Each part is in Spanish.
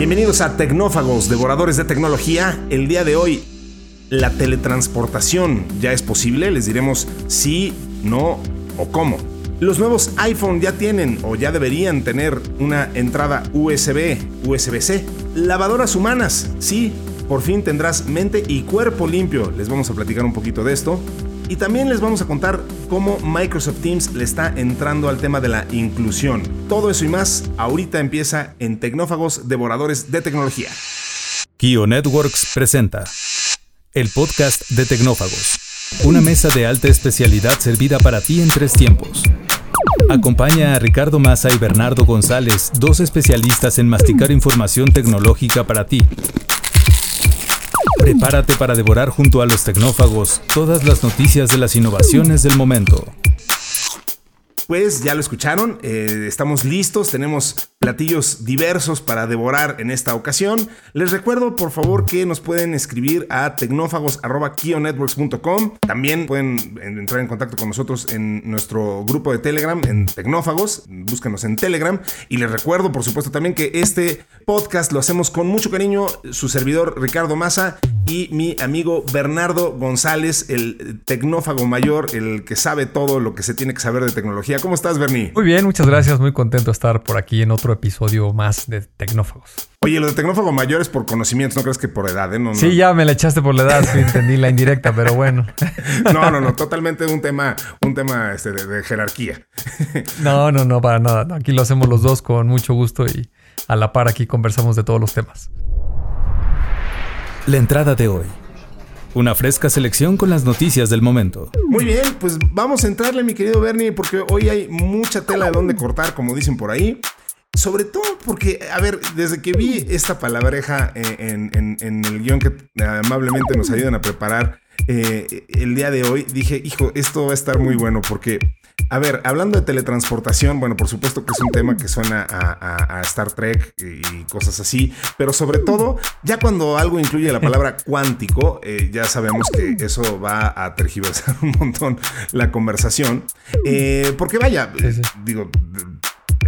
Bienvenidos a Tecnófagos, devoradores de tecnología. El día de hoy, la teletransportación ya es posible. Les diremos sí, no o cómo. Los nuevos iPhone ya tienen o ya deberían tener una entrada USB, USB-C. Lavadoras humanas, sí, por fin tendrás mente y cuerpo limpio. Les vamos a platicar un poquito de esto. Y también les vamos a contar cómo Microsoft Teams le está entrando al tema de la inclusión. Todo eso y más ahorita empieza en Tecnófagos Devoradores de Tecnología. Kio Networks presenta el podcast de Tecnófagos, una mesa de alta especialidad servida para ti en tres tiempos. Acompaña a Ricardo Massa y Bernardo González, dos especialistas en masticar información tecnológica para ti Prepárate para devorar junto a los tecnófagos todas las noticias de las innovaciones del momento. Pues ya lo escucharon, eh, estamos listos, tenemos platillos diversos para devorar en esta ocasión. Les recuerdo por favor que nos pueden escribir a tecnófagos.kionetworks.com. También pueden entrar en contacto con nosotros en nuestro grupo de Telegram, en Tecnófagos. Búscanos en Telegram. Y les recuerdo por supuesto también que este podcast lo hacemos con mucho cariño. Su servidor Ricardo Massa y mi amigo Bernardo González, el tecnófago mayor, el que sabe todo lo que se tiene que saber de tecnología. ¿Cómo estás, Bernie? Muy bien, muchas gracias. Muy contento de estar por aquí en otro episodio más de Tecnófagos. Oye, lo de tecnófago mayor es por conocimiento, no crees que por edad, ¿eh? No, sí, ya me la echaste por la edad, sí, entendí la indirecta, pero bueno. no, no, no, totalmente un tema, un tema este, de, jerarquía. no, no, no, para nada. Aquí lo hacemos los dos con mucho gusto y a la par aquí conversamos de todos los temas. La entrada de hoy. Una fresca selección con las noticias del momento. Muy bien, pues vamos a entrarle, mi querido Bernie, porque hoy hay mucha tela de donde cortar, como dicen por ahí. Sobre todo porque, a ver, desde que vi esta palabreja en, el guion que amablemente nos ayudan a preparar eh, el día de hoy, dije, hijo, esto va a estar muy bueno porque, a ver, hablando de teletransportación, bueno, por supuesto que es un tema que suena a, Star Trek y, cosas así, pero sobre todo, ya cuando algo incluye la palabra cuántico, eh, ya sabemos que eso va a tergiversar un montón la conversación, eh, porque vaya, digo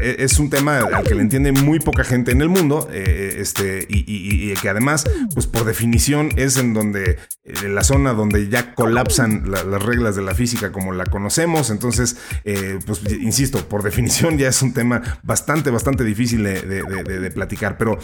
es un tema al que le entiende muy poca gente en el mundo, eh, este, y, que además, pues por definición es en donde, en eh, la zona donde ya colapsan las reglas de la física como la conocemos, entonces, eh, pues insisto, por definición ya es un tema bastante, bastante difícil de, platicar, pero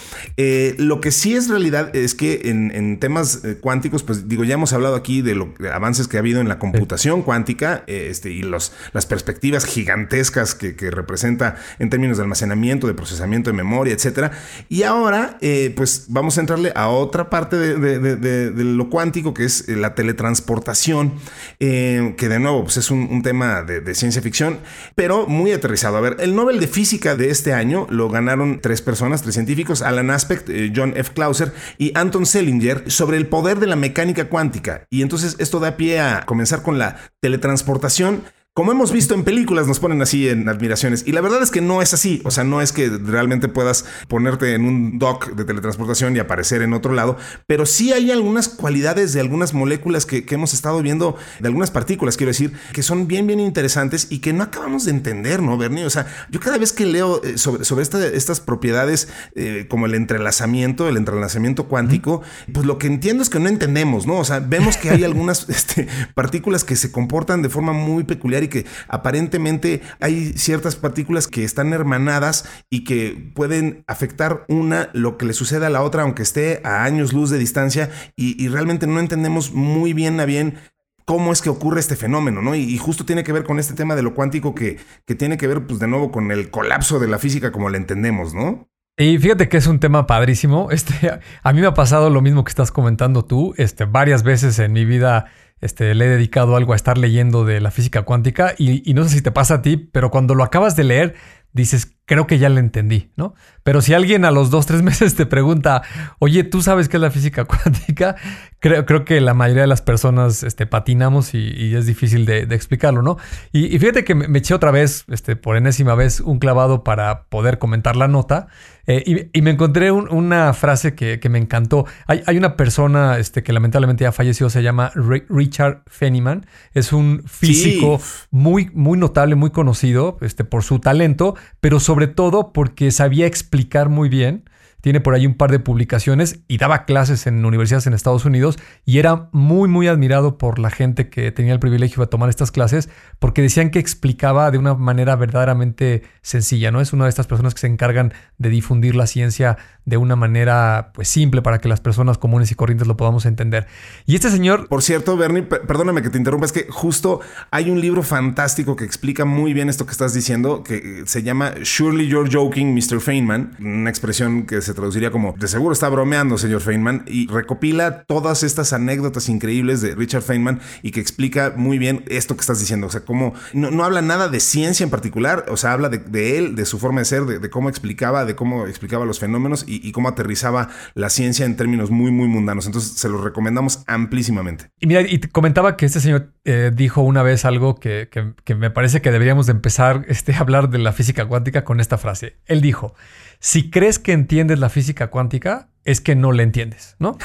lo que sí es realidad es que en, temas cuánticos, pues digo, ya hemos hablado aquí de los avances que ha habido en la computación cuántica este, y los, las perspectivas gigantescas que representa en términos de almacenamiento, de procesamiento de memoria, etcétera. Y ahora, eh, pues vamos a entrarle a otra parte de, lo cuántico, que es eh, la teletransportación, eh, que de nuevo pues es un, tema de, ciencia ficción, pero muy aterrizado. A ver, el Nobel de Física de este año lo ganaron tres personas, tres científicos, Alan Aspect, John F. Clauser y Anton Selinger, sobre el poder de la mecánica cuántica. Y entonces esto da pie a comenzar con la teletransportación como hemos visto en películas, nos ponen así en admiraciones. Y la verdad es que no es así. O sea, no es que realmente puedas ponerte en un dock de teletransportación y aparecer en otro lado. Pero sí hay algunas cualidades de algunas moléculas que, hemos estado viendo, de algunas partículas, quiero decir, que son bien, bien interesantes y que no acabamos de entender, ¿no, Bernie? O sea, yo cada vez que leo eh, sobre, sobre estas propiedades, eh, como el entrelazamiento, el entrelazamiento cuántico, pues lo que entiendo es que no entendemos, ¿no? O sea, vemos que hay algunas este, partículas que se comportan de forma muy peculiar y que aparentemente hay ciertas partículas que están hermanadas y que pueden afectar una lo que le sucede a la otra, aunque esté a años luz de distancia, y, realmente no entendemos muy bien a bien cómo es que ocurre este fenómeno, ¿no? Y, justo tiene que ver con este tema de lo cuántico que, que tiene que ver, pues de nuevo, con el colapso de la física como la entendemos, ¿no? Y fíjate que es un tema padrísimo. Este, a mí me ha pasado lo mismo que estás comentando tú. Este, varias veces en mi vida este, le he dedicado algo a estar leyendo de la física cuántica y, y, no sé si te pasa a ti, pero cuando lo acabas de leer, dices, creo que ya lo entendí, ¿no? Pero si alguien a los dos, tres meses te pregunta, oye, ¿tú sabes qué es la física cuántica? Creo, creo que la mayoría de las personas este, patinamos y, es difícil de, explicarlo, ¿no? Y, fíjate que me, eché otra vez, este, por enésima vez, un clavado para poder comentar la nota eh, y, me encontré una frase que, me encantó. Hay, hay, una persona este, que lamentablemente ya falleció, se llama Richard Feynman. Es un físico muy, muy notable, muy conocido este, por su talento, pero sobre todo porque sabía explicar muy bien tiene por ahí un par de publicaciones y daba clases en universidades en Estados Unidos y era muy, muy admirado por la gente que tenía el privilegio de tomar estas clases porque decían que explicaba de una manera verdaderamente sencilla, ¿no? Es una de estas personas que se encargan de difundir la ciencia de una manera pues simple para que las personas comunes y corrientes lo podamos entender. Y este señor... Por cierto, Bernie, perdóname que te interrumpa, es que justo hay un libro fantástico que explica muy bien esto que estás diciendo, que se llama Surely You're Joking, Mr. Feynman, una expresión que se traduciría como de seguro está bromeando, señor Feynman, y recopila todas estas anécdotas increíbles de Richard Feynman y que explica muy bien esto que estás diciendo, o sea, cómo no, habla nada de ciencia en particular, o sea, habla de, él, de su forma de ser, de, cómo explicaba, de cómo explicaba los fenómenos y, cómo aterrizaba la ciencia en términos muy, muy mundanos. Entonces, se lo recomendamos amplísimamente. Y mira, y comentaba que este señor eh, dijo una vez algo que, me parece que deberíamos de empezar este, a hablar de la física cuántica con esta frase. Él dijo, si crees que entiendes la física cuántica, es que no la entiendes, ¿no?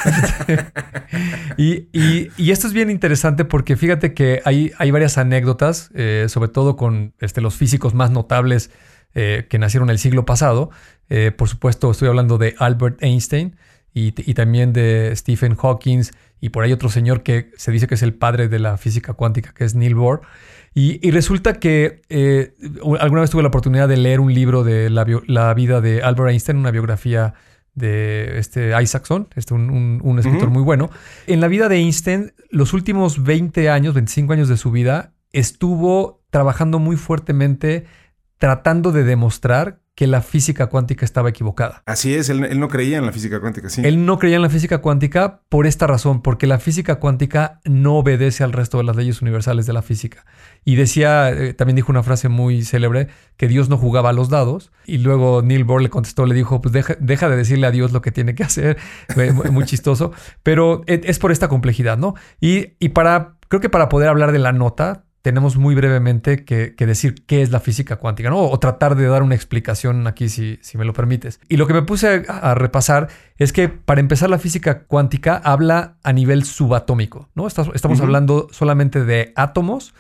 y, esto es bien interesante porque fíjate que hay, hay varias anécdotas, eh, sobre todo con este, los físicos más notables eh, que nacieron el siglo pasado. Por supuesto, estoy hablando de Albert Einstein y, también de Stephen Hawking y por ahí otro señor que se dice que es el padre de la física cuántica, que es Neil Bohr. Y, resulta que eh, alguna vez tuve la oportunidad de leer un libro de la, vida de Albert Einstein, una biografía de este Isaacson, este un, escritor muy bueno. En la vida de Einstein, los últimos 20 años, 25 años de su vida, estuvo trabajando muy fuertemente tratando de demostrar que la física cuántica estaba equivocada. Así es, él, no creía en la física cuántica, sí. Él no creía en la física cuántica por esta razón, porque la física cuántica no obedece al resto de las leyes universales de la física. Y decía, eh, también dijo una frase muy célebre, que Dios no jugaba a los dados. Y luego Neil Bohr le contestó, le dijo, pues deja, deja de decirle a Dios lo que tiene que hacer. muy chistoso. Pero e, es por esta complejidad, ¿no? Y, y para, creo que para poder hablar de la nota, tenemos muy brevemente que, decir qué es la física cuántica, ¿no? O tratar de dar una explicación aquí, si, si me lo permites. Y lo que me puse a, repasar es que, para empezar, la física cuántica habla a nivel subatómico, ¿no? Estamos, hablando solamente de átomos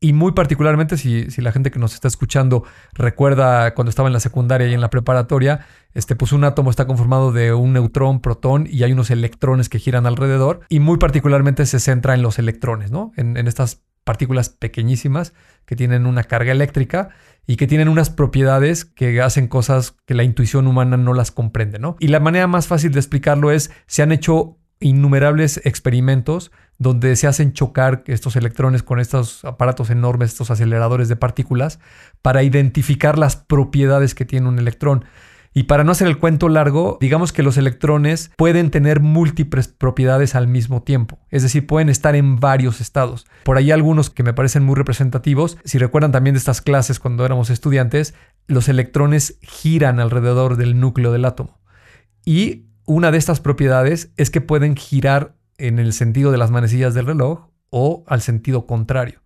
y muy particularmente, si, si, la gente que nos está escuchando recuerda cuando estaba en la secundaria y en la preparatoria, este, pues un átomo está conformado de un neutrón, protón y hay unos electrones que giran alrededor. Y muy particularmente se centra en los electrones, ¿no? En, en estas partículas pequeñísimas que tienen una carga eléctrica y que tienen unas propiedades que hacen cosas que la intuición humana no las comprende, ¿no? Y la manera más fácil de explicarlo es, se han hecho innumerables experimentos donde se hacen chocar estos electrones con estos aparatos enormes, estos aceleradores de partículas, para identificar las propiedades que tiene un electrón. Y para no hacer el cuento largo, digamos que los electrones pueden tener múltiples propiedades al mismo tiempo, es decir, pueden estar en varios estados. Por ahí algunos que me parecen muy representativos, si recuerdan también de estas clases cuando éramos estudiantes, los electrones giran alrededor del núcleo del átomo. Y una de estas propiedades es que pueden girar en el sentido de las manecillas del reloj o al sentido contrario.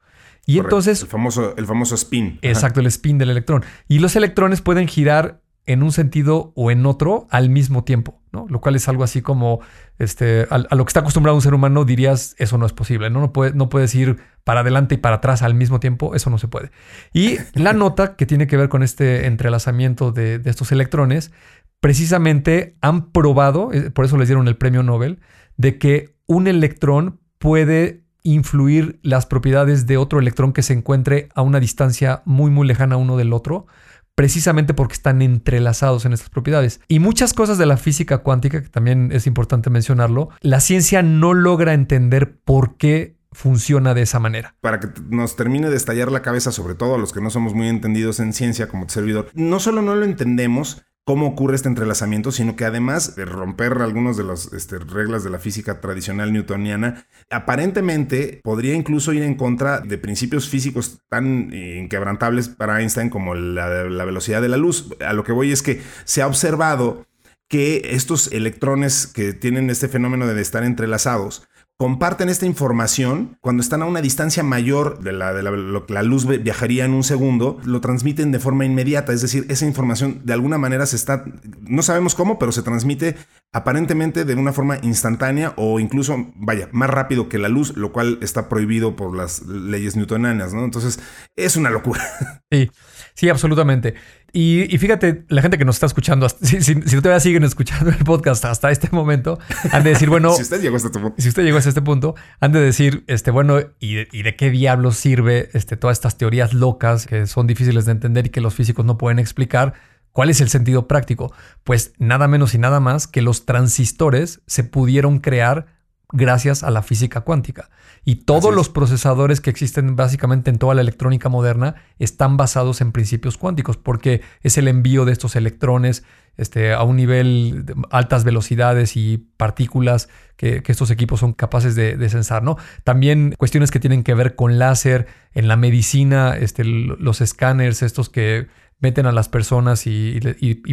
Y entonces... El famoso, el famoso spin. Exacto, el spin del electrón. Y los electrones pueden girar en un sentido o en otro al mismo tiempo, ¿no? Lo cual es algo así como, este, a, lo que está acostumbrado un ser humano dirías, eso no es posible, ¿no? No, puede, no puedes ir para adelante y para atrás al mismo tiempo, eso no se puede. Y la nota que tiene que ver con este entrelazamiento de, de estos electrones, precisamente han probado, eh, por eso les dieron el premio Nobel, de que un electrón puede influir las propiedades de otro electrón que se encuentre a una distancia muy, muy lejana uno del otro, precisamente porque están entrelazados en estas propiedades. Y muchas cosas de la física cuántica, que también es importante mencionarlo, la ciencia no logra entender por qué funciona de esa manera. Para que nos termine de estallar la cabeza, sobre todo a los que no somos muy entendidos en ciencia como servidor, no solo no lo entendemos, cómo ocurre este entrelazamiento, sino que además de romper algunas de las este, reglas de la física tradicional newtoniana, aparentemente podría incluso ir en contra de principios físicos tan inquebrantables para Einstein como la velocidad de la luz. A lo que voy es que se ha observado que estos electrones que tienen este fenómeno de estar entrelazados, comparten esta información cuando están a una distancia mayor de la de que la luz viajaría en un segundo, lo transmiten de forma inmediata, es decir, esa información de alguna manera se está, no sabemos cómo, pero se transmite aparentemente de una forma instantánea o incluso, vaya, más rápido que la luz, lo cual está prohibido por las leyes newtonianas, ¿no? Entonces, es una locura. Sí. Sí, absolutamente. Y, fíjate, la gente que nos está escuchando, si, si, todavía siguen escuchando el podcast hasta este momento, han de decir, bueno... si usted llegó hasta este punto. Si usted llegó hasta este punto, han de decir, este, bueno, ¿y de, y de qué diablos sirve este, todas estas teorías locas que son difíciles de entender y que los físicos no pueden explicar? ¿Cuál es el sentido práctico? Pues nada menos y nada más que los transistores se pudieron crear gracias a la física cuántica. Y todos los procesadores que existen básicamente en toda la electrónica moderna están basados en principios cuánticos, porque es el envío de estos electrones este, a un nivel de altas velocidades y partículas que, estos equipos son capaces de, de, sensar. ¿no? También cuestiones que tienen que ver con láser, en la medicina, este, los escáneres, estos que meten a las personas y,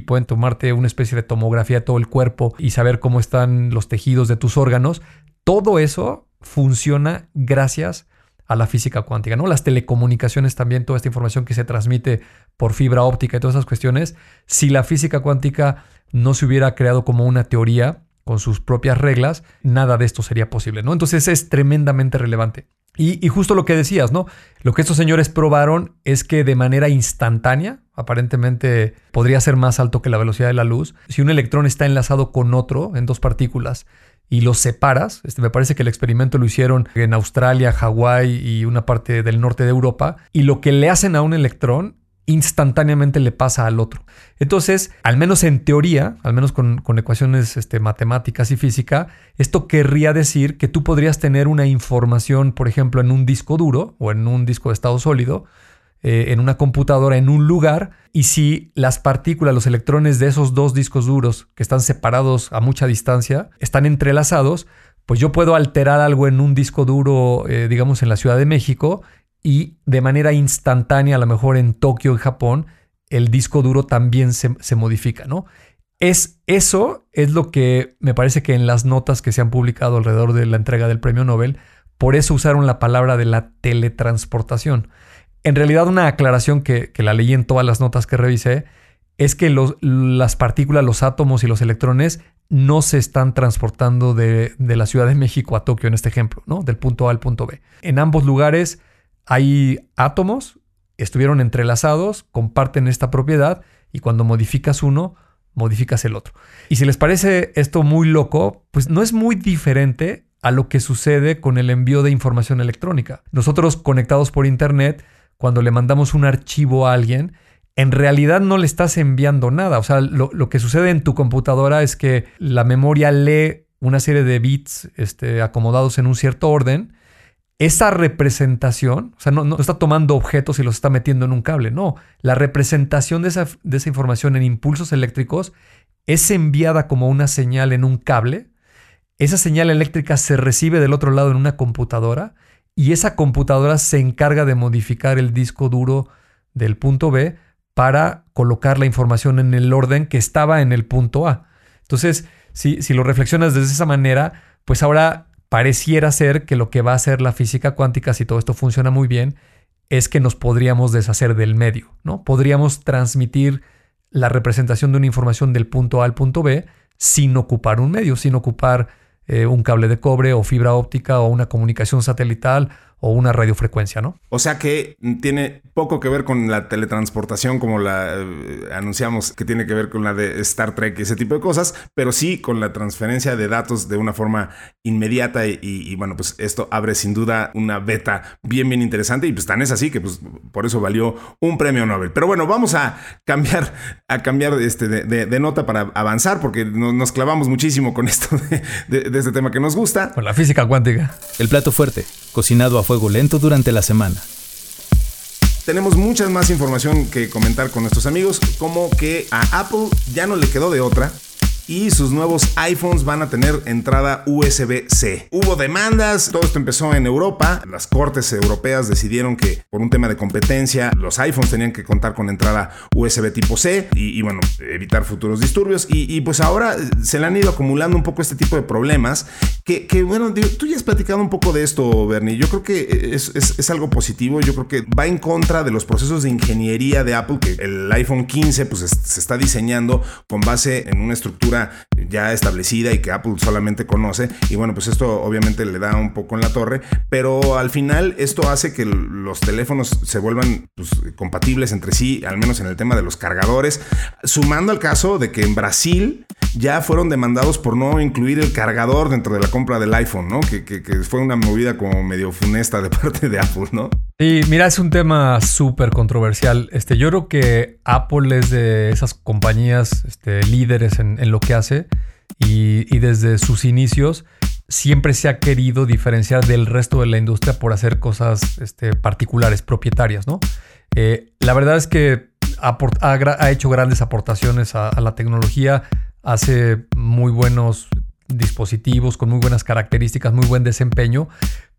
pueden tomarte una especie de tomografía de todo el cuerpo y saber cómo están los tejidos de tus órganos. Todo eso funciona gracias a la física cuántica, ¿no? Las telecomunicaciones también, toda esta información que se transmite por fibra óptica y todas esas cuestiones, si la física cuántica no se hubiera creado como una teoría con sus propias reglas, nada de esto sería posible, ¿no? Entonces es tremendamente relevante. Y, y, justo lo que decías, ¿no? Lo que estos señores probaron es que de manera instantánea, aparentemente podría ser más alto que la velocidad de la luz, si un electrón está enlazado con otro en dos partículas y los separas, este, me parece que el experimento lo hicieron en Australia, Hawái y una parte del norte de Europa, y lo que le hacen a un electrón instantáneamente le pasa al otro. Entonces, al menos en teoría, al menos con, ecuaciones este, matemáticas y física, esto querría decir que tú podrías tener una información, por ejemplo, en un disco duro o en un disco de estado sólido, eh, en una computadora, en un lugar, y si las partículas, los electrones de esos dos discos duros que están separados a mucha distancia, están entrelazados, pues yo puedo alterar algo en un disco duro, eh, digamos, en la Ciudad de México, y de manera instantánea, a lo mejor en Tokio, en Japón, el disco duro también se, modifica, ¿no? Es, eso es lo que me parece que en las notas que se han publicado alrededor de la entrega del premio Nobel, por eso usaron la palabra de la teletransportación. En realidad, una aclaración que, la leí en todas las notas que revisé es que las partículas, los átomos y los electrones no se están transportando de, de, la Ciudad de México a Tokio en este ejemplo, ¿no? Del punto A al punto B. En ambos lugares hay átomos, estuvieron entrelazados, comparten esta propiedad y cuando modificas uno, modificas el otro. Y si les parece esto muy loco, pues no es muy diferente a lo que sucede con el envío de información electrónica. Nosotros conectados por Internet, cuando le mandamos un archivo a alguien, en realidad no le estás enviando nada. O sea, lo, que sucede en tu computadora es que la memoria lee una serie de bits este, acomodados en un cierto orden esa representación, o sea, no, está tomando objetos y los está metiendo en un cable, no. La representación de esa, de esa información en impulsos eléctricos es enviada como una señal en un cable. Esa señal eléctrica se recibe del otro lado en una computadora y esa computadora se encarga de modificar el disco duro del punto B para colocar la información en el orden que estaba en el punto A. Entonces, si, si lo reflexionas de esa manera, pues ahora pareciera ser que lo que va a hacer la física cuántica, si todo esto funciona muy bien, es que nos podríamos deshacer del medio, ¿no? Podríamos transmitir la representación de una información del punto A al punto B sin ocupar un medio, sin ocupar eh, un cable de cobre o fibra óptica o una comunicación satelital o una radiofrecuencia, ¿no? O sea que tiene poco que ver con la teletransportación como la eh, anunciamos que tiene que ver con la de Star Trek y ese tipo de cosas, pero sí con la transferencia de datos de una forma inmediata y, bueno, pues esto abre sin duda una beta bien, bien interesante y pues tan es así que pues por eso valió un premio Nobel. Pero bueno, vamos a cambiar, a cambiar este de, nota para avanzar porque nos clavamos muchísimo con esto de, de este tema que nos gusta. Con la física cuántica. El plato fuerte, cocinado a fuego lento durante la semana. Tenemos mucha más información que comentar con nuestros amigos, como que a Apple ya no le quedó de otra y sus nuevos iPhones van a tener entrada USB-C. Hubo demandas, todo esto empezó en Europa, las cortes europeas decidieron que por un tema de competencia los iPhones tenían que contar con entrada USB tipo C y, bueno, evitar futuros disturbios y, pues ahora se le han ido acumulando un poco este tipo de problemas Que, bueno, tú ya has platicado un poco de esto, Bernie. Yo creo que es, algo positivo. Yo creo que va en contra de los procesos de ingeniería de Apple, que el iPhone 15 pues, se está diseñando con base en una estructura ya establecida y que Apple solamente conoce. Y bueno, pues esto obviamente le da un poco en la torre, pero al final esto hace que los teléfonos se vuelvan pues, compatibles entre sí, al menos en el tema de los cargadores, sumando al caso de que en Brasil ya fueron demandados por no incluir el cargador dentro de la compra del iPhone, ¿no? Que, fue una movida como medio funesta de parte de Apple, ¿no? Sí, mira, es un tema súper controversial. Este, yo creo que Apple es de esas compañías este, líderes en, lo que hace y, desde sus inicios siempre se ha querido diferenciar del resto de la industria por hacer cosas este, particulares, propietarias, ¿no? Eh, la verdad es que ha, hecho grandes aportaciones a, la tecnología, hace muy buenos dispositivos con muy buenas características, muy buen desempeño,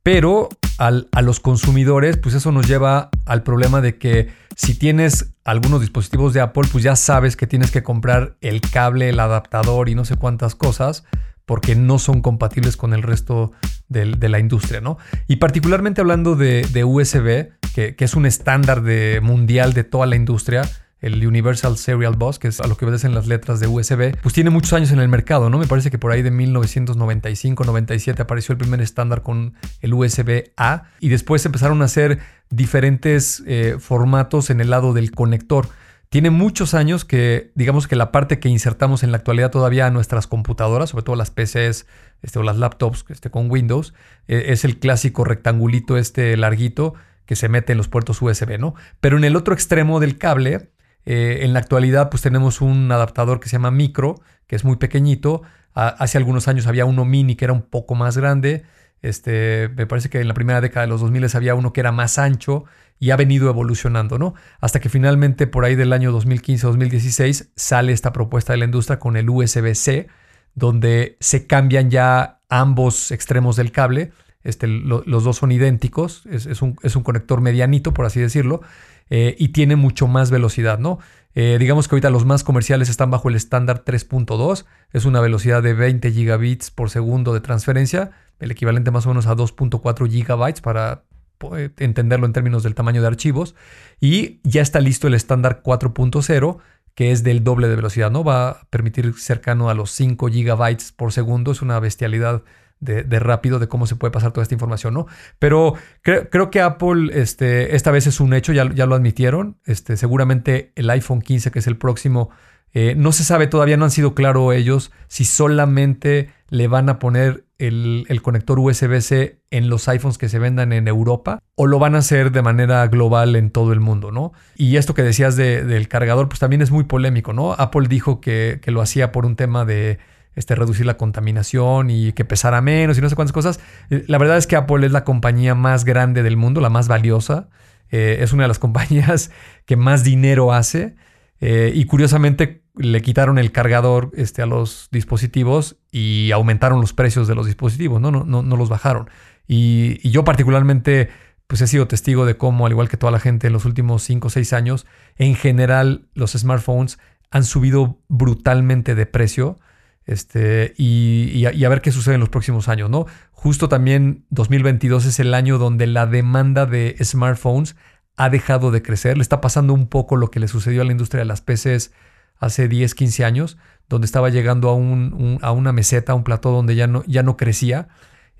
pero a los consumidores, pues eso nos lleva al problema de que si tienes algunos dispositivos de Apple, pues ya sabes que tienes que comprar el cable, el adaptador y no sé cuántas cosas porque no son compatibles con el resto de, la industria, ¿no? Y particularmente hablando de, USB, que, que, es un estándar de, mundial de toda la industria, el Universal Serial Bus, que es a lo que obedecen las letras de USB, pues tiene muchos años en el mercado, ¿no? Me parece que por ahí de 1995-97 apareció el primer estándar con el USB-A y después empezaron a hacer diferentes eh, formatos en el lado del conector. Tiene muchos años que, digamos que la parte que insertamos en la actualidad todavía a nuestras computadoras, sobre todo las PCs este, o las laptops este, con Windows, eh, es el clásico rectangulito este larguito que se mete en los puertos USB, ¿no? Pero en el otro extremo del cable eh, en la actualidad, pues tenemos un adaptador que se llama micro, que es muy pequeñito. hace algunos años había uno mini que era un poco más grande. Este, me parece que en la primera década de los 2000 había uno que era más ancho y ha venido evolucionando, ¿no? Hasta que finalmente por ahí del año 2015-2016 sale esta propuesta de la industria con el USB-C, donde se cambian ya ambos extremos del cable. Este, los dos son idénticos, es, un, es un conector medianito, por así decirlo, eh, y tiene mucho más velocidad, ¿no? Eh, digamos que ahorita los más comerciales están bajo el estándar 3.2, es una velocidad de 20 gigabits por segundo de transferencia, el equivalente más o menos a 2.4 gigabytes para entenderlo en términos del tamaño de archivos, y ya está listo el estándar 4.0 que es del doble de velocidad, ¿no? Va a permitir cercano a los 5 gigabytes por segundo, es una bestialidad de, rápido de cómo se puede pasar toda esta información, ¿no? Pero creo que Apple este, esta vez es un hecho, ya, ya lo admitieron. Este, seguramente el iPhone 15, que es el próximo, eh, no se sabe todavía, no han sido claros ellos si solamente le van a poner el, conector USB-C en los iPhones que se vendan en Europa o lo van a hacer de manera global en todo el mundo, ¿no? Y esto que decías del cargador, pues también es muy polémico, ¿no? Apple dijo que, que lo hacía por un tema de este, reducir la contaminación y que pesara menos y no sé cuántas cosas. Eh, la verdad es que Apple es la compañía más grande del mundo, la más valiosa. Eh, es una de las compañías que más dinero hace. Eh, y curiosamente le quitaron el cargador este, a los dispositivos y aumentaron los precios de los dispositivos, no, no, no, no los bajaron. Y, yo particularmente pues he sido testigo de cómo, al igual que toda la gente en los últimos 5 o 6 años, en general los smartphones han subido brutalmente de precio. Este, y, a, ver qué sucede en los próximos años, ¿no? Justo también 2022 es el año donde la demanda de smartphones ha dejado de crecer. Le está pasando un poco lo que le sucedió a la industria de las PCs hace 10, 15 años, donde estaba llegando a, un, a una meseta, a un plató donde ya no, ya no crecía.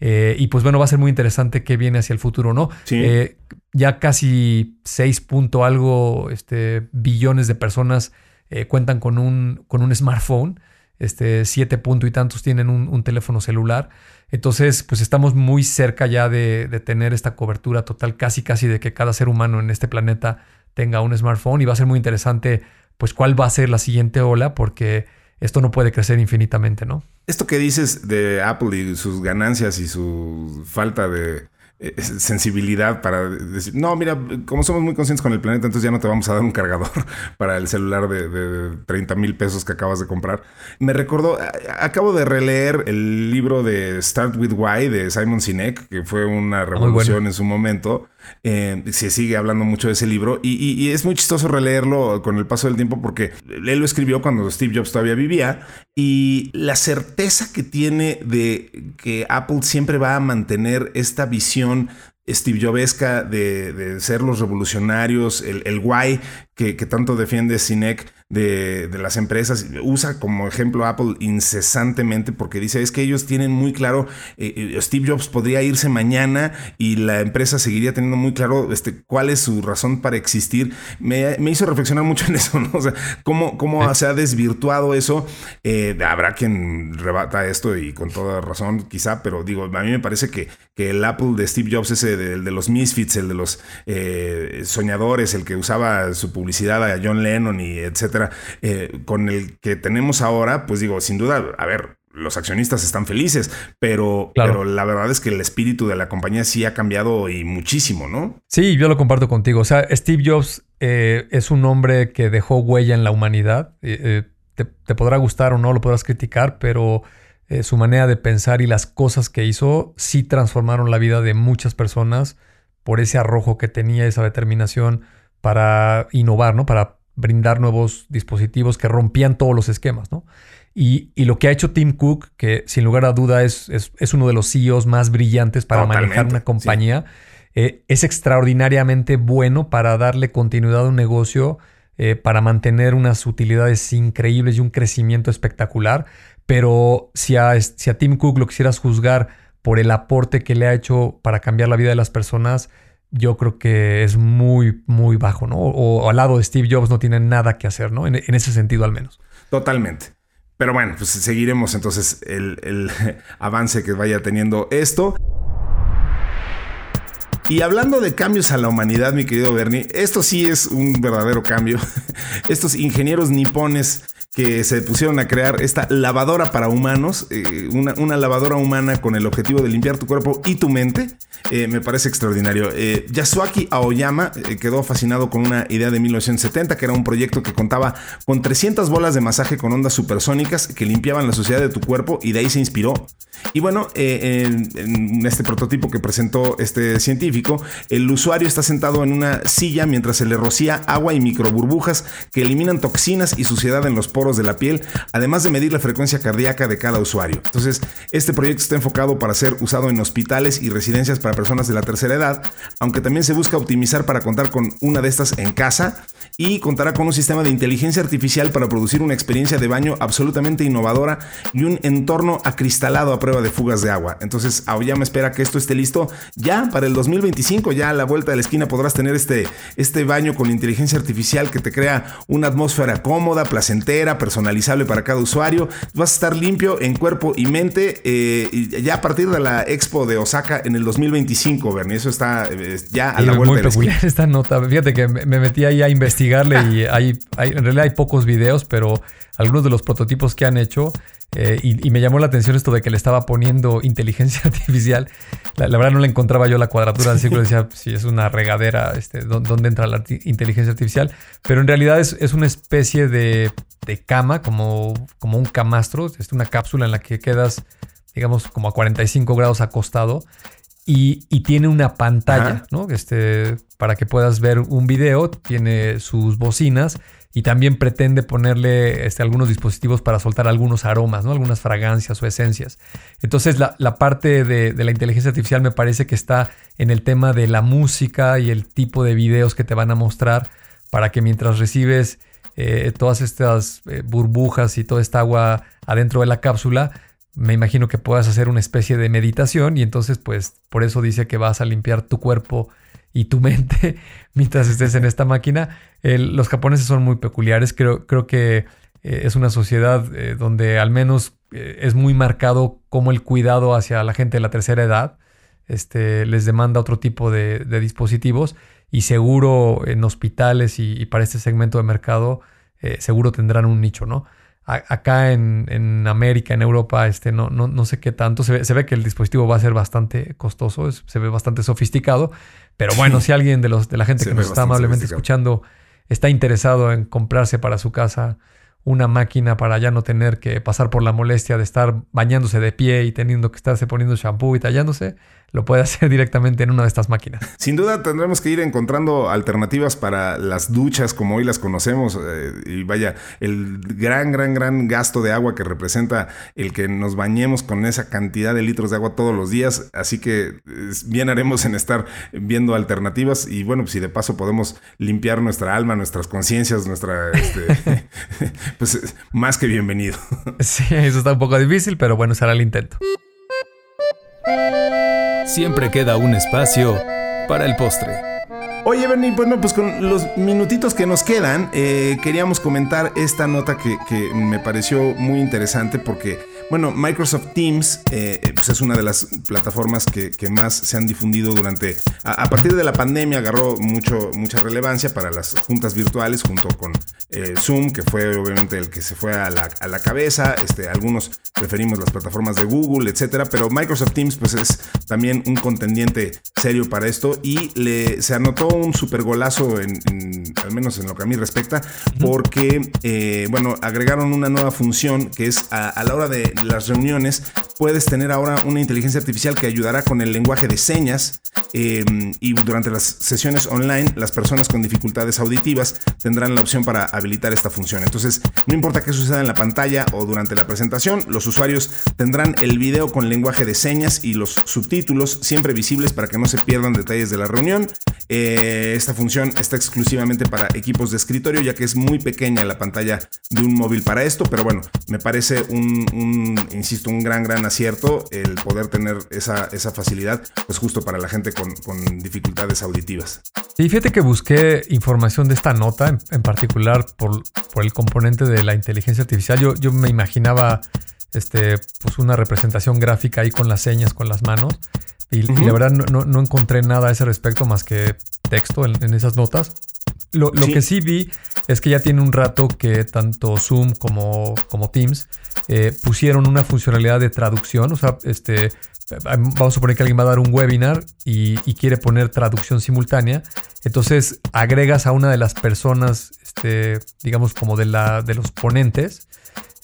Eh, y pues bueno, va a ser muy interesante qué viene hacia el futuro, ¿no? Eh, ya casi 6 punto algo este, billones de personas eh, cuentan con un, con un smartphone este, siete punto y tantos tienen un, teléfono celular. Entonces, pues estamos muy cerca ya de, tener esta cobertura total, casi casi de que cada ser humano en este planeta tenga un smartphone y va a ser muy interesante, pues cuál va a ser la siguiente ola, porque esto no puede crecer infinitamente, ¿no? Esto que dices de Apple y sus ganancias y su falta de sensibilidad para decir, no, mira, como somos muy conscientes con el planeta, entonces ya no te vamos a dar un cargador para el celular de, 30 mil pesos que acabas de comprar. Me recordó, acabo de releer el libro de Start With Why de Simon Sinek, que fue una ah, revolución en su momento. Eh, se sigue hablando mucho de ese libro y, es muy chistoso releerlo con el paso del tiempo porque él lo escribió cuando Steve Jobs todavía vivía y la certeza que tiene de que Apple siempre va a mantener esta visión Steve Jobesca de, ser los revolucionarios, el, el guay que, tanto defiende Sinek de, las empresas. Usa como ejemplo Apple incesantemente porque dice es que ellos tienen muy claro, eh, eh, Steve Jobs podría irse mañana y la empresa seguiría teniendo muy claro este, cuál es su razón para existir. Me, hizo reflexionar mucho en eso, ¿no? O sea, cómo, cómo se ha desvirtuado eso. Eh, habrá quien rebata esto y con toda razón quizá, pero digo, a mí me parece que, que el Apple de Steve Jobs, ese el de, los misfits, el de los soñadores, el que usaba su publicidad a John Lennon y etcétera, eh, con el que tenemos ahora, pues digo, sin duda, a ver, los accionistas están felices, pero, pero la verdad es que el espíritu de la compañía sí ha cambiado y muchísimo, ¿no? Sí, yo lo comparto contigo. O sea, Steve Jobs eh, es un hombre que dejó huella en la humanidad. Eh, te, te, podrá gustar o no, lo podrás criticar, pero su manera de pensar y las cosas que hizo sí transformaron la vida de muchas personas por ese arrojo que tenía, esa determinación para innovar, ¿no? Para brindar nuevos dispositivos que rompían todos los esquemas, ¿no? Y, lo que ha hecho Tim Cook, que sin lugar a duda es, es, uno de los CEOs más brillantes para manejar una compañía, eh, es extraordinariamente bueno para darle continuidad a un negocio, eh, para mantener unas utilidades increíbles y un crecimiento espectacular. Pero si a, si a Tim Cook lo quisieras juzgar por el aporte que le ha hecho para cambiar la vida de las personas, yo creo que es muy, muy bajo, ¿no? O, al lado de Steve Jobs no tiene nada que hacer, ¿no? En, ese sentido al menos. Totalmente. Pero bueno, pues seguiremos entonces el, el avance que vaya teniendo esto. Y hablando de cambios a la humanidad, mi querido Bernie, esto sí es un verdadero cambio. Estos ingenieros nipones que se pusieron a crear esta lavadora para humanos, eh, una, lavadora humana con el objetivo de limpiar tu cuerpo y tu mente. Eh, me parece extraordinario. Eh, Yasuaki Aoyama quedó fascinado con una idea de 1970, que era un proyecto que contaba con 300 bolas de masaje con ondas supersónicas que limpiaban la suciedad de tu cuerpo y de ahí se inspiró. Y bueno, en, en, este prototipo que presentó este científico, el usuario está sentado en una silla mientras se le rocía agua y microburbujas que eliminan toxinas y suciedad en los poros de la piel, además de medir la frecuencia cardíaca de cada usuario. Entonces, este proyecto está enfocado para ser usado en hospitales y residencias para personas de la tercera edad, aunque también se busca optimizar para contar con una de estas en casa y contará con un sistema de inteligencia artificial para producir una experiencia de baño absolutamente innovadora y un entorno acristalado a prueba de fugas de agua. Entonces, me espera que esto esté listo ya para el 2025, ya a la vuelta de la esquina podrás tener este, este baño con inteligencia artificial que te crea una atmósfera cómoda, placentera, personalizable para cada usuario. Vas a estar limpio en cuerpo y mente eh, ya a partir de la expo de Osaka en el 2025, Bernie. Eso está eh, ya a la vuelta muy peculiar esta nota. Fíjate que me metí ahí a investigarle y hay, en realidad hay pocos videos, pero algunos de los prototipos que han hecho eh, y, me llamó la atención esto de que le estaba poniendo inteligencia artificial. La, verdad no le encontraba yo la cuadratura del círculo. Decía, si es una regadera, este, ¿dónde entra la inteligencia artificial? Pero en realidad es, es una especie de, de, cama, como, como un camastro. Es una cápsula en la que quedas, digamos, como a 45 grados acostado. Y, y tiene una pantalla, ¿no? Este, para que puedas ver un video. Tiene sus bocinas y también pretende ponerle este, algunos dispositivos para soltar algunos aromas, ¿no? algunas fragancias o esencias. Entonces la, parte de, la inteligencia artificial me parece que está en el tema de la música y el tipo de videos que te van a mostrar para que mientras recibes eh, todas estas eh, burbujas y toda esta agua adentro de la cápsula, me imagino que puedas hacer una especie de meditación y entonces pues por eso dice que vas a limpiar tu cuerpo y tu mente mientras estés en esta máquina. los japoneses son muy peculiares, creo, creo que eh, es una sociedad eh, donde al menos eh, es muy marcado como el cuidado hacia la gente de la tercera edad este, les demanda otro tipo de, dispositivos y seguro en hospitales y, para este segmento de mercado seguro tendrán un nicho, ¿no? acá en, América, en Europa, este, no, no, no sé qué tanto. Se ve, que el dispositivo va a ser bastante costoso, se ve bastante sofisticado. Pero bueno, si alguien de, los, de la gente que nos está amablemente escuchando está interesado en comprarse para su casa una máquina para ya no tener que pasar por la molestia de estar bañándose de pie y teniendo que estarse poniendo shampoo y tallándose, lo puede hacer directamente en una de estas máquinas. Sin duda tendremos que ir encontrando alternativas para las duchas como hoy las conocemos eh, y vaya, el gran, gran, gran gasto de agua que representa el que nos bañemos con esa cantidad de litros de agua todos los días, así que bien haremos en estar viendo alternativas y bueno, pues si de paso podemos limpiar nuestra alma, nuestras conciencias, nuestra, este, pues más que bienvenido. Sí, eso está un poco difícil, pero bueno, será el intento. Siempre queda un espacio para el postre. Oye, Bernie, bueno, pues con los minutitos que nos quedan, eh, queríamos comentar esta nota que me pareció muy interesante porque bueno, Microsoft Teams eh, pues es una de las plataformas que, más se han difundido durante, a, partir de la pandemia agarró mucho, mucha relevancia para las juntas virtuales junto con eh, Zoom, que fue obviamente el que se fue a la, cabeza, este, algunos preferimos las plataformas de Google, etcétera, pero Microsoft Teams pues es también un contendiente serio para esto y le, se anotó un super golazo, en, al menos en lo que a mí respecta, porque, eh, bueno, agregaron una nueva función que es a la hora de las reuniones, puedes tener ahora una inteligencia artificial que ayudará con el lenguaje de señas eh, y durante las sesiones online las personas con dificultades auditivas tendrán la opción para habilitar esta función. Entonces, no importa qué suceda en la pantalla o durante la presentación, los usuarios tendrán el video con lenguaje de señas y los subtítulos siempre visibles para que no se pierdan detalles de la reunión. Eh, esta función está exclusivamente para equipos de escritorio ya que es muy pequeña la pantalla de un móvil para esto, pero bueno, me parece un insisto, un gran, gran acierto el poder tener esa, esa facilidad, pues justo para la gente con, dificultades auditivas. Y fíjate que busqué información de esta nota, en, particular por, por, el componente de la inteligencia artificial. Yo, yo me imaginaba este, pues una representación gráfica ahí con las señas, con las manos. Y, la verdad no, no, encontré nada a ese respecto más que texto en, esas notas. Lo, lo que sí vi es que ya tiene un rato que tanto Zoom como, como Teams eh, pusieron una funcionalidad de traducción. O sea, este, vamos a suponer que alguien va a dar un webinar y, quiere poner traducción simultánea. Entonces agregas a una de las personas, este, digamos, como de, la, de los ponentes.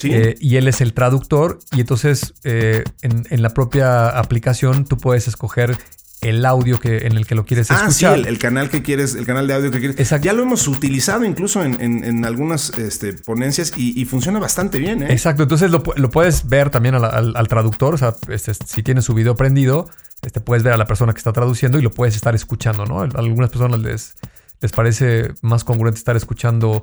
Eh, y él es el traductor. Y entonces eh, en, en, la propia aplicación tú puedes escoger el audio que, en el que lo quieres ah, escuchar. Sí, el, canal que quieres, el canal de audio que quieres. Exacto. Ya lo hemos utilizado incluso en, algunas este, ponencias y, funciona bastante bien. ¿eh? Exacto, entonces lo, puedes ver también al, traductor, o sea, este, si tienes su video prendido, este, puedes ver a la persona que está traduciendo y lo puedes estar escuchando, ¿no? A algunas personas les, les parece más congruente estar escuchando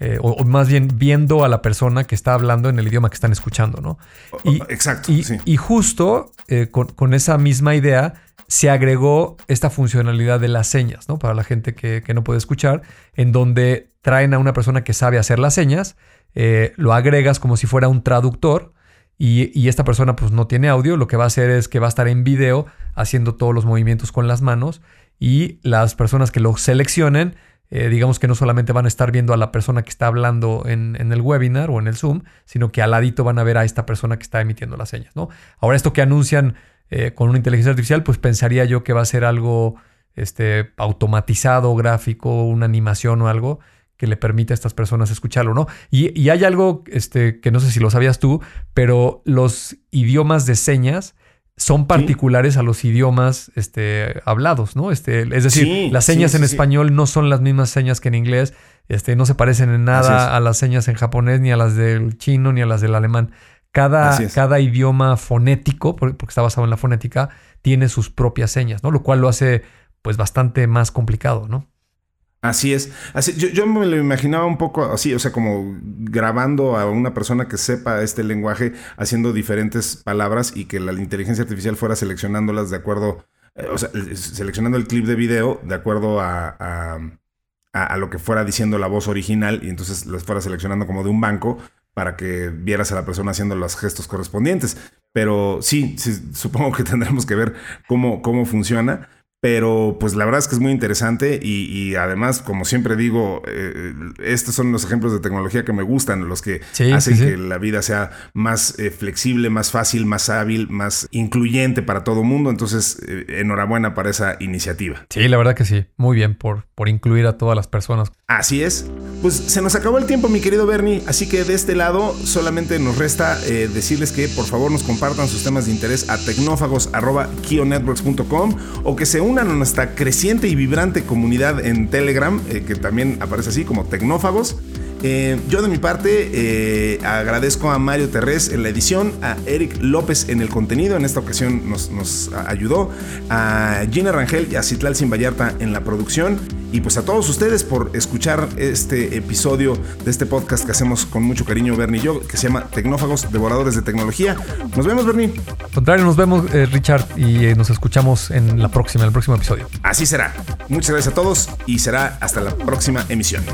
eh, o, más bien viendo a la persona que está hablando en el idioma que están escuchando, ¿no? Y, Exacto. Y, y justo eh, con, con, esa misma idea se agregó esta funcionalidad de las señas, ¿no? Para la gente que, no puede escuchar, en donde traen a una persona que sabe hacer las señas, eh, lo agregas como si fuera un traductor y, esta persona pues no tiene audio, lo que va a hacer es que va a estar en video haciendo todos los movimientos con las manos y las personas que lo seleccionen, eh, digamos que no solamente van a estar viendo a la persona que está hablando en, en, el webinar o en el Zoom, sino que al ladito van a ver a esta persona que está emitiendo las señas, ¿no? Ahora esto que anuncian eh, con una inteligencia artificial, pues pensaría yo que va a ser algo este, automatizado, gráfico, una animación o algo que le permita a estas personas escucharlo, ¿no? Y, hay algo este, que no sé si lo sabías tú, pero los idiomas de señas son particulares a los idiomas este, hablados, ¿no? Este, es decir, las señas en español no son las mismas señas que en inglés, este, no se parecen en nada a las señas en japonés, ni a las del chino, ni a las del alemán. Cada, cada idioma fonético, porque está basado en la fonética, tiene sus propias señas, ¿no? Lo cual lo hace pues bastante más complicado, ¿no? Así es. Así, yo, me lo imaginaba un poco así, o sea, como grabando a una persona que sepa este lenguaje, haciendo diferentes palabras y que la inteligencia artificial fuera seleccionándolas de acuerdo, eh, o sea, seleccionando el clip de video de acuerdo a, a, a, lo que fuera diciendo la voz original y entonces las fuera seleccionando como de un banco para que vieras a la persona haciendo los gestos correspondientes. Pero sí, supongo que tendremos que ver cómo, cómo funciona. Pero pues la verdad es que es muy interesante y, además, como siempre digo, eh, estos son los ejemplos de tecnología que me gustan, los que hacen que la vida sea más eh, flexible, más fácil, más hábil, más incluyente para todo mundo. Entonces, eh, enhorabuena para esa iniciativa. Sí, la verdad que sí. Muy bien por, por incluir a todas las personas. Así es. Pues se nos acabó el tiempo, mi querido Bernie, así que de este lado solamente nos resta decirles que por favor nos compartan sus temas de interés a tecnófagos.kionetworks.com o que se unan a nuestra creciente y vibrante comunidad en Telegram, eh, que también aparece así como Tecnófagos. Eh, yo de mi parte eh, agradezco a Mario Terrés en la edición, a Eric López en el contenido, en esta ocasión nos, ayudó, a Gina Rangel y a Citlal Sin en la producción y pues a todos ustedes por escuchar este episodio de este podcast que hacemos con mucho cariño Bernie y yo, que se llama Tecnófagos Devoradores de Tecnología. Nos vemos Bernie. Contrario, nos vemos Richard y nos escuchamos en la próxima, en el próximo episodio. Así será. Muchas gracias a todos y será hasta la próxima emisión.